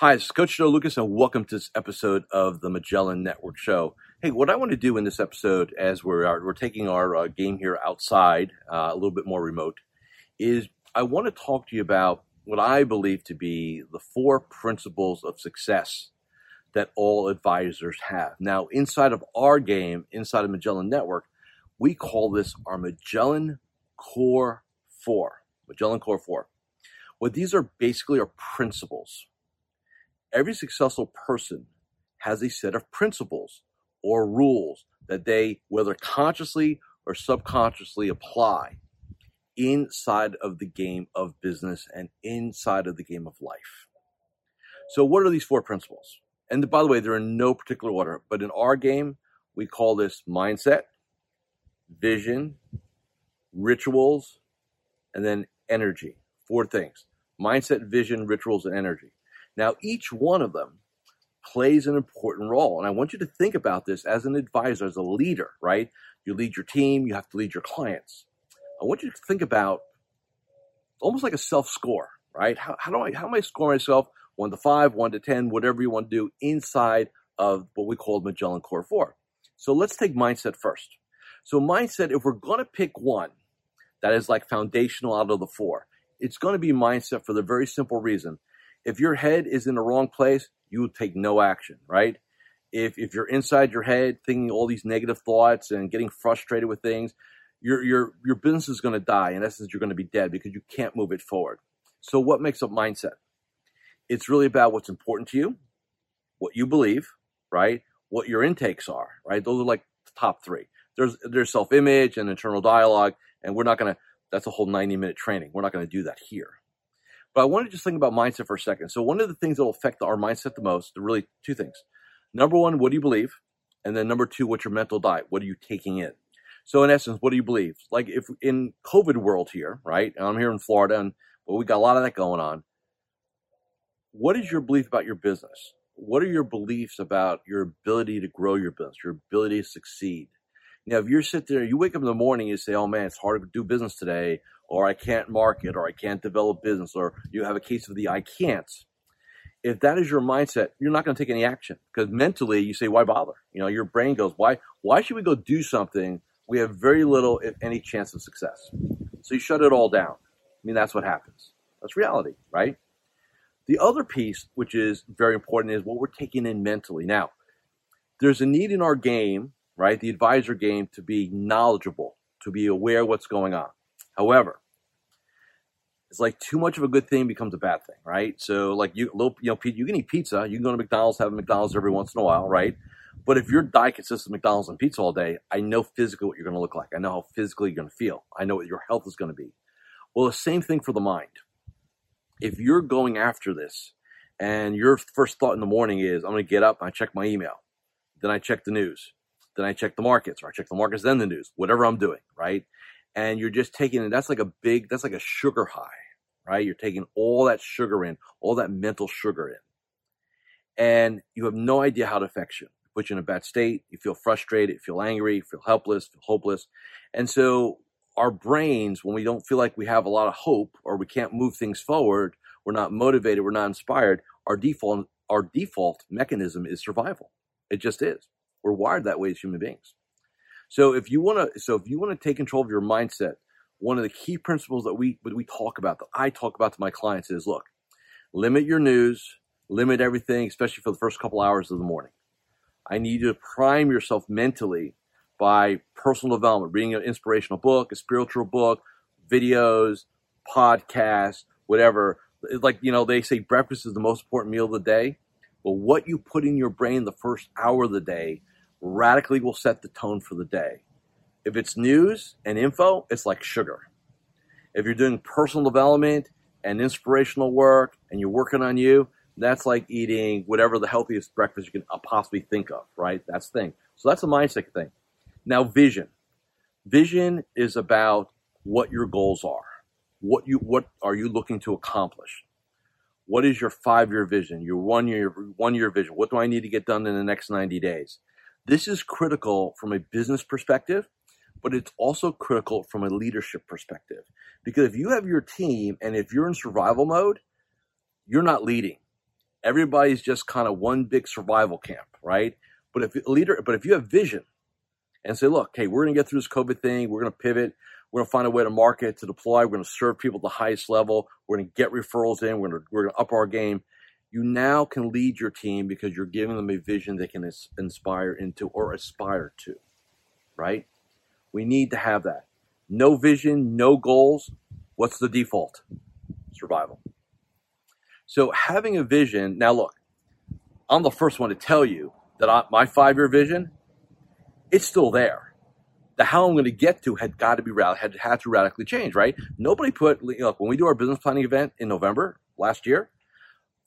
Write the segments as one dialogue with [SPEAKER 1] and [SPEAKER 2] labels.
[SPEAKER 1] Hi, this is Coach Joe Lucas, and welcome to this episode of the Magellan Network Show. Hey, what I want to do in this episode, as we're uh, we're taking our uh, game here outside, uh, a little bit more remote, is I want to talk to you about what I believe to be the four principles of success that all advisors have. Now, inside of our game, inside of Magellan Network, we call this our Magellan Core Four. Magellan Core Four. What these are basically are principles. Every successful person has a set of principles or rules that they, whether consciously or subconsciously, apply inside of the game of business and inside of the game of life. So, what are these four principles? And by the way, they're in no particular order, but in our game, we call this mindset, vision, rituals, and then energy. Four things mindset, vision, rituals, and energy. Now, each one of them plays an important role. And I want you to think about this as an advisor, as a leader, right? You lead your team, you have to lead your clients. I want you to think about almost like a self score, right? How, how do I how am I score myself one to five, one to ten, whatever you want to do inside of what we call Magellan Core Four. So let's take mindset first. So mindset, if we're going to pick one that is like foundational out of the four, it's going to be mindset for the very simple reason. If your head is in the wrong place, you will take no action, right? If, if you're inside your head thinking all these negative thoughts and getting frustrated with things, your your your business is going to die. In essence, you're going to be dead because you can't move it forward. So, what makes up mindset? It's really about what's important to you, what you believe, right? What your intakes are, right? Those are like the top three. There's there's self image and internal dialogue, and we're not going to. That's a whole 90 minute training. We're not going to do that here. But I want to just think about mindset for a second. So one of the things that will affect our mindset the most, really two things. Number one, what do you believe? And then number two, what's your mental diet? What are you taking in? So in essence, what do you believe? Like if in COVID world here, right? I'm here in Florida and well, we got a lot of that going on. What is your belief about your business? What are your beliefs about your ability to grow your business, your ability to succeed? Now, if you're sitting there, you wake up in the morning, you say, "Oh man, it's hard to do business today," or "I can't market," or "I can't develop business," or you have a case of the "I can't." If that is your mindset, you're not going to take any action because mentally you say, "Why bother?" You know, your brain goes, "Why? Why should we go do something we have very little, if any, chance of success. So you shut it all down. I mean, that's what happens. That's reality, right? The other piece, which is very important, is what we're taking in mentally. Now, there's a need in our game, right, the advisor game, to be knowledgeable, to be aware what's going on. However, it's like too much of a good thing becomes a bad thing, right? So, like you, little, you know, you can eat pizza. You can go to McDonald's, have a McDonald's every once in a while, right? But if your diet consists of McDonald's and pizza all day, I know physically what you're going to look like. I know how physically you're going to feel. I know what your health is going to be. Well, the same thing for the mind. If you're going after this and your first thought in the morning is, I'm going to get up, and I check my email, then I check the news, then I check the markets, or I check the markets, then the news, whatever I'm doing, right? And you're just taking it, that's like a big, that's like a sugar high, right? You're taking all that sugar in, all that mental sugar in. And you have no idea how it affects you puts you in a bad state. You feel frustrated, you feel angry, you feel helpless, feel hopeless. And so our brains, when we don't feel like we have a lot of hope or we can't move things forward, we're not motivated, we're not inspired, our default our default mechanism is survival. It just is. We're wired that way as human beings. So if you want to so if you want to take control of your mindset, one of the key principles that we that we talk about, that I talk about to my clients is look, limit your news, limit everything, especially for the first couple hours of the morning. I need you to prime yourself mentally by personal development, reading an inspirational book, a spiritual book, videos, podcasts, whatever. Like, you know, they say breakfast is the most important meal of the day. Well, what you put in your brain the first hour of the day radically will set the tone for the day. If it's news and info, it's like sugar. If you're doing personal development and inspirational work and you're working on you, That's like eating whatever the healthiest breakfast you can uh, possibly think of, right? That's the thing. So that's a mindset thing. Now, vision. Vision is about what your goals are. What you what are you looking to accomplish? What is your five year vision? Your one year one year vision? What do I need to get done in the next 90 days? This is critical from a business perspective, but it's also critical from a leadership perspective. Because if you have your team and if you're in survival mode, you're not leading. Everybody's just kind of one big survival camp, right? But if leader, but if you have vision and say, look, hey, we're going to get through this COVID thing. We're going to pivot. We're going to find a way to market, to deploy. We're going to serve people at the highest level. We're going to get referrals in. We're going to, we're going to up our game. You now can lead your team because you're giving them a vision they can inspire into or aspire to, right? We need to have that. No vision, no goals. What's the default? Survival. So having a vision, now look, I'm the first one to tell you that I, my five year vision, it's still there. The how I'm going to get to had got to be had had to radically change, right? Nobody put look when we do our business planning event in November last year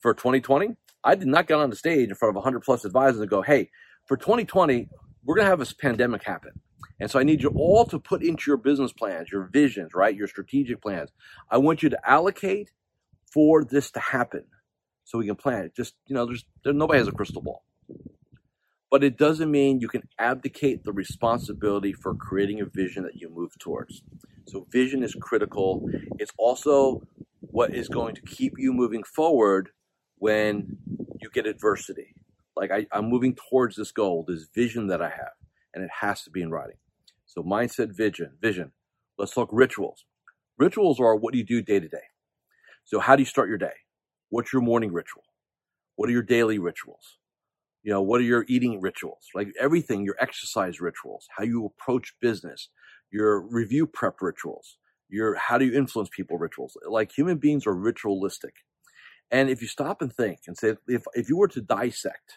[SPEAKER 1] for 2020. I did not get on the stage in front of 100 plus advisors and go, "Hey, for 2020, we're going to have this pandemic happen." And so I need you all to put into your business plans, your visions, right? Your strategic plans. I want you to allocate for this to happen so we can plan it. Just, you know, there's there, nobody has a crystal ball. But it doesn't mean you can abdicate the responsibility for creating a vision that you move towards. So vision is critical. It's also what is going to keep you moving forward when you get adversity. Like I, I'm moving towards this goal, this vision that I have, and it has to be in writing. So mindset, vision, vision. Let's talk rituals. Rituals are what do you do day to day. So how do you start your day? What's your morning ritual? What are your daily rituals? You know, what are your eating rituals? Like everything, your exercise rituals, how you approach business, your review prep rituals, your how do you influence people rituals. Like human beings are ritualistic. And if you stop and think and say, if, if you were to dissect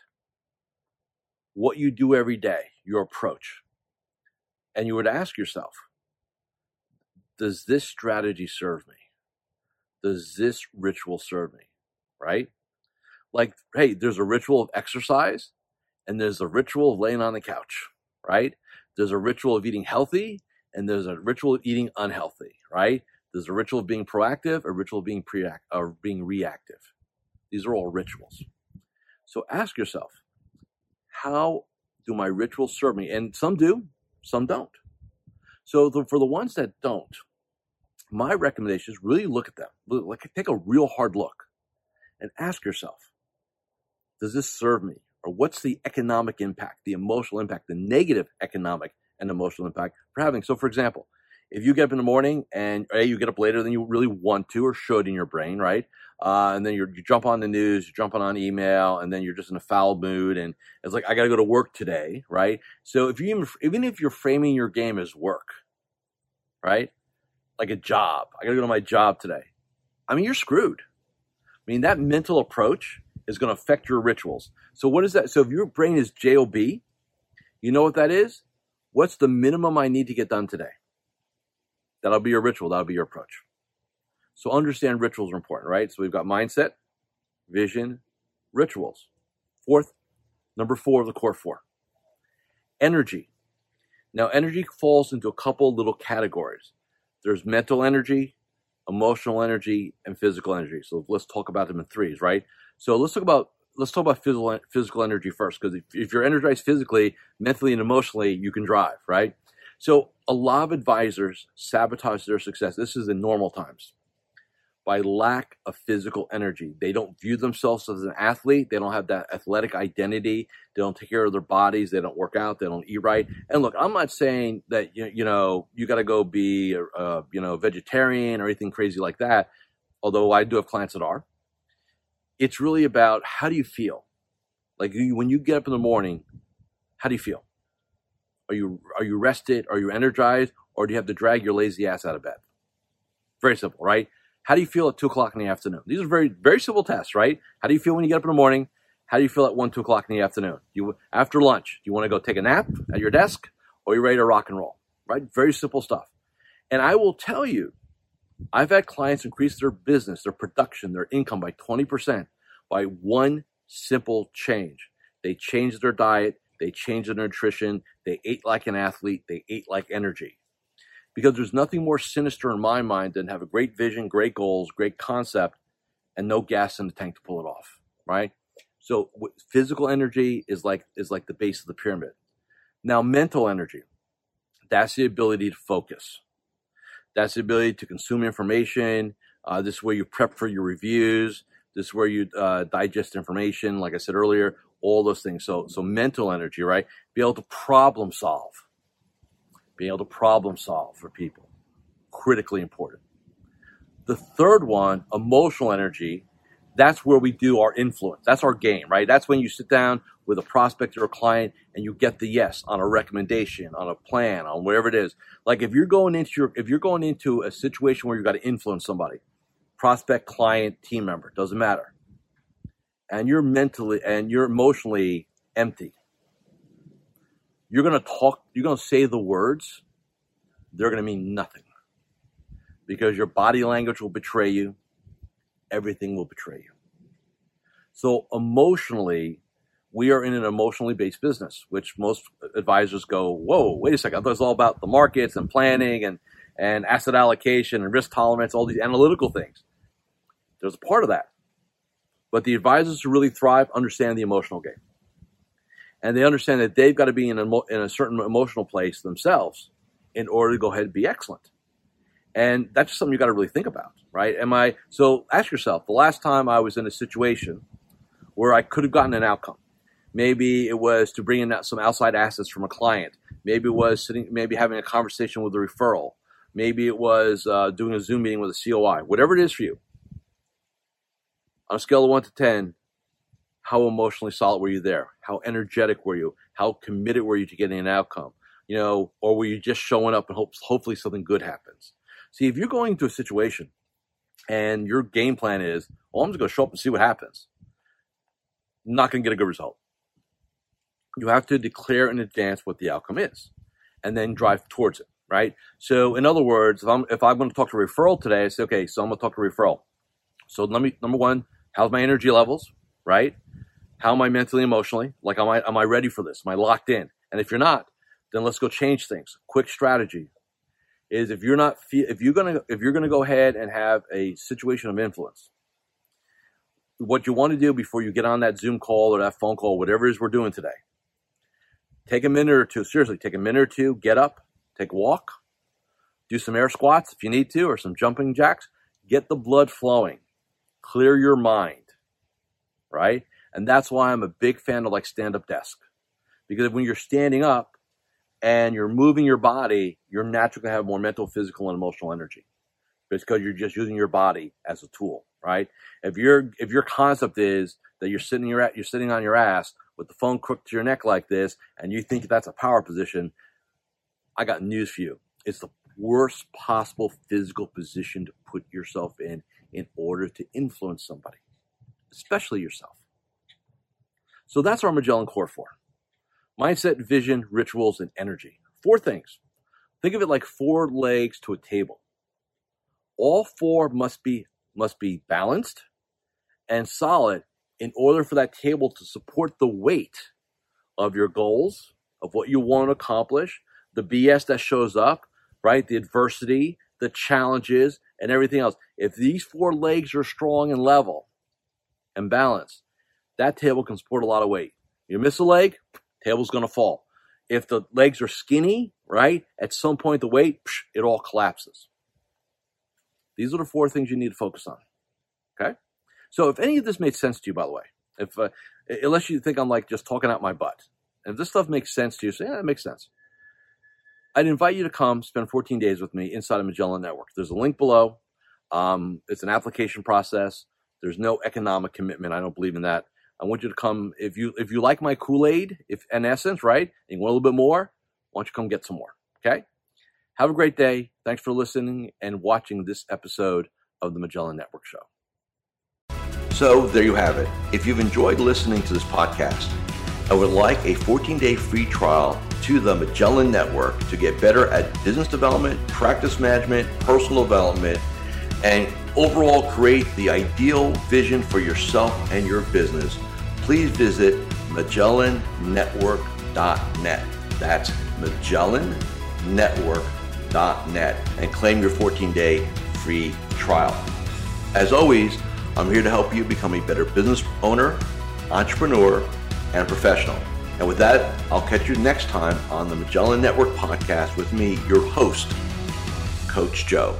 [SPEAKER 1] what you do every day, your approach, and you were to ask yourself, does this strategy serve me? Does this ritual serve me? Right? Like, hey, there's a ritual of exercise and there's a ritual of laying on the couch, right? There's a ritual of eating healthy and there's a ritual of eating unhealthy, right? There's a ritual of being proactive, a ritual of being pre or being reactive. These are all rituals. So ask yourself, how do my rituals serve me? And some do, some don't. So the, for the ones that don't, my recommendation is really look at them. Like take a real hard look and ask yourself, does this serve me? Or what's the economic impact, the emotional impact, the negative economic and emotional impact for having? So for example, if you get up in the morning and a you get up later than you really want to or should in your brain, right? Uh, and then you jump on the news, you're jumping on email, and then you're just in a foul mood, and it's like I got to go to work today, right? So if you even even if you're framing your game as work, right, like a job, I got to go to my job today. I mean, you're screwed. I mean, that mental approach is going to affect your rituals. So what is that? So if your brain is job, you know what that is? What's the minimum I need to get done today? That'll be your ritual. That'll be your approach. So understand rituals are important, right? So we've got mindset, vision, rituals. Fourth, number four of the core four. Energy. Now, energy falls into a couple little categories. There's mental energy, emotional energy, and physical energy. So let's talk about them in threes, right? So let's talk about let's talk about physical physical energy first, because if, if you're energized physically, mentally, and emotionally, you can drive, right? So a lot of advisors sabotage their success. This is in normal times by lack of physical energy. They don't view themselves as an athlete. They don't have that athletic identity. They don't take care of their bodies. They don't work out. They don't eat right. And look, I'm not saying that you, you know you got to go be a, a, you know vegetarian or anything crazy like that. Although I do have clients that are. It's really about how do you feel. Like when you get up in the morning, how do you feel? Are you are you rested? Are you energized? Or do you have to drag your lazy ass out of bed? Very simple, right? How do you feel at two o'clock in the afternoon? These are very, very simple tests, right? How do you feel when you get up in the morning? How do you feel at one, two o'clock in the afternoon? You after lunch, do you want to go take a nap at your desk, or are you ready to rock and roll? Right? Very simple stuff. And I will tell you, I've had clients increase their business, their production, their income by 20% by one simple change. They changed their diet, they changed their nutrition, they ate like an athlete, they ate like energy. Because there's nothing more sinister in my mind than have a great vision, great goals, great concept, and no gas in the tank to pull it off, right? So physical energy is like is like the base of the pyramid. Now mental energy, that's the ability to focus. That's the ability to consume information. Uh, this is where you prep for your reviews. This is where you uh, digest information. Like I said earlier, all those things. So, so mental energy, right? Be able to problem solve. Being able to problem solve for people, critically important. The third one, emotional energy, that's where we do our influence. That's our game, right? That's when you sit down with a prospect or a client and you get the yes on a recommendation, on a plan, on whatever it is. Like if you're going into your, if you're going into a situation where you've got to influence somebody, prospect, client, team member, doesn't matter. And you're mentally and you're emotionally empty. You're going to talk, you're going to say the words, they're going to mean nothing because your body language will betray you everything will betray you. So emotionally, we are in an emotionally based business, which most advisors go, whoa, wait a second. I thought it was all about the markets and planning and, and asset allocation and risk tolerance, all these analytical things. There's a part of that. But the advisors who really thrive understand the emotional game. And they understand that they've got to be in a, in a certain emotional place themselves in order to go ahead and be excellent. And that's just something you got to really think about, right? Am I, so ask yourself the last time I was in a situation where I could have gotten an outcome. Maybe it was to bring in some outside assets from a client. Maybe it was sitting, maybe having a conversation with a referral. Maybe it was uh, doing a Zoom meeting with a COI. Whatever it is for you. On a scale of one to 10, how emotionally solid were you there? How energetic were you? How committed were you to getting an outcome? You know, or were you just showing up and hope, hopefully something good happens? See, if you're going into a situation and your game plan is, well, I'm just going to show up and see what happens, not going to get a good result. You have to declare in advance what the outcome is and then drive towards it, right? So, in other words, if I'm, if I'm going to talk to referral today, I say, okay, so I'm going to talk to referral. So, let me, number one, how's my energy levels, right? How am I mentally, emotionally? Like, am I, am I ready for this? Am I locked in? And if you're not, then let's go change things. Quick strategy is if you're not if you're gonna if you're gonna go ahead and have a situation of influence, what you want to do before you get on that Zoom call or that phone call, whatever it is we're doing today, take a minute or two. Seriously, take a minute or two. Get up, take a walk, do some air squats if you need to, or some jumping jacks. Get the blood flowing, clear your mind, right? And that's why I'm a big fan of like stand up desk because when you're standing up and you're moving your body, you're naturally going to have more mental, physical, and emotional energy. It's because you're just using your body as a tool, right? If your if your concept is that you're sitting your you're sitting on your ass with the phone crooked to your neck like this, and you think that's a power position, I got news for you. It's the worst possible physical position to put yourself in in order to influence somebody, especially yourself. So that's our Magellan Core Four mindset, vision, rituals, and energy. Four things. Think of it like four legs to a table. All four must be must be balanced and solid in order for that table to support the weight of your goals, of what you want to accomplish, the BS that shows up, right? The adversity, the challenges, and everything else. If these four legs are strong and level and balanced, that table can support a lot of weight. You miss a leg, table's going to fall. If the legs are skinny, right, at some point the weight, psh, it all collapses. These are the four things you need to focus on. Okay? So if any of this made sense to you, by the way, if uh, unless you think I'm like just talking out my butt, if this stuff makes sense to you, say, yeah, it makes sense. I'd invite you to come spend 14 days with me inside of Magellan Network. There's a link below. Um, it's an application process. There's no economic commitment. I don't believe in that. I want you to come if you if you like my Kool Aid, if in essence, right, and you want a little bit more, why don't you come get some more? Okay. Have a great day. Thanks for listening and watching this episode of the Magellan Network Show.
[SPEAKER 2] So there you have it. If you've enjoyed listening to this podcast, I would like a 14 day free trial to the Magellan Network to get better at business development, practice management, personal development, and overall create the ideal vision for yourself and your business, please visit MagellanNetwork.net. That's MagellanNetwork.net and claim your 14 day free trial. As always, I'm here to help you become a better business owner, entrepreneur, and professional. And with that, I'll catch you next time on the Magellan Network podcast with me, your host, Coach Joe.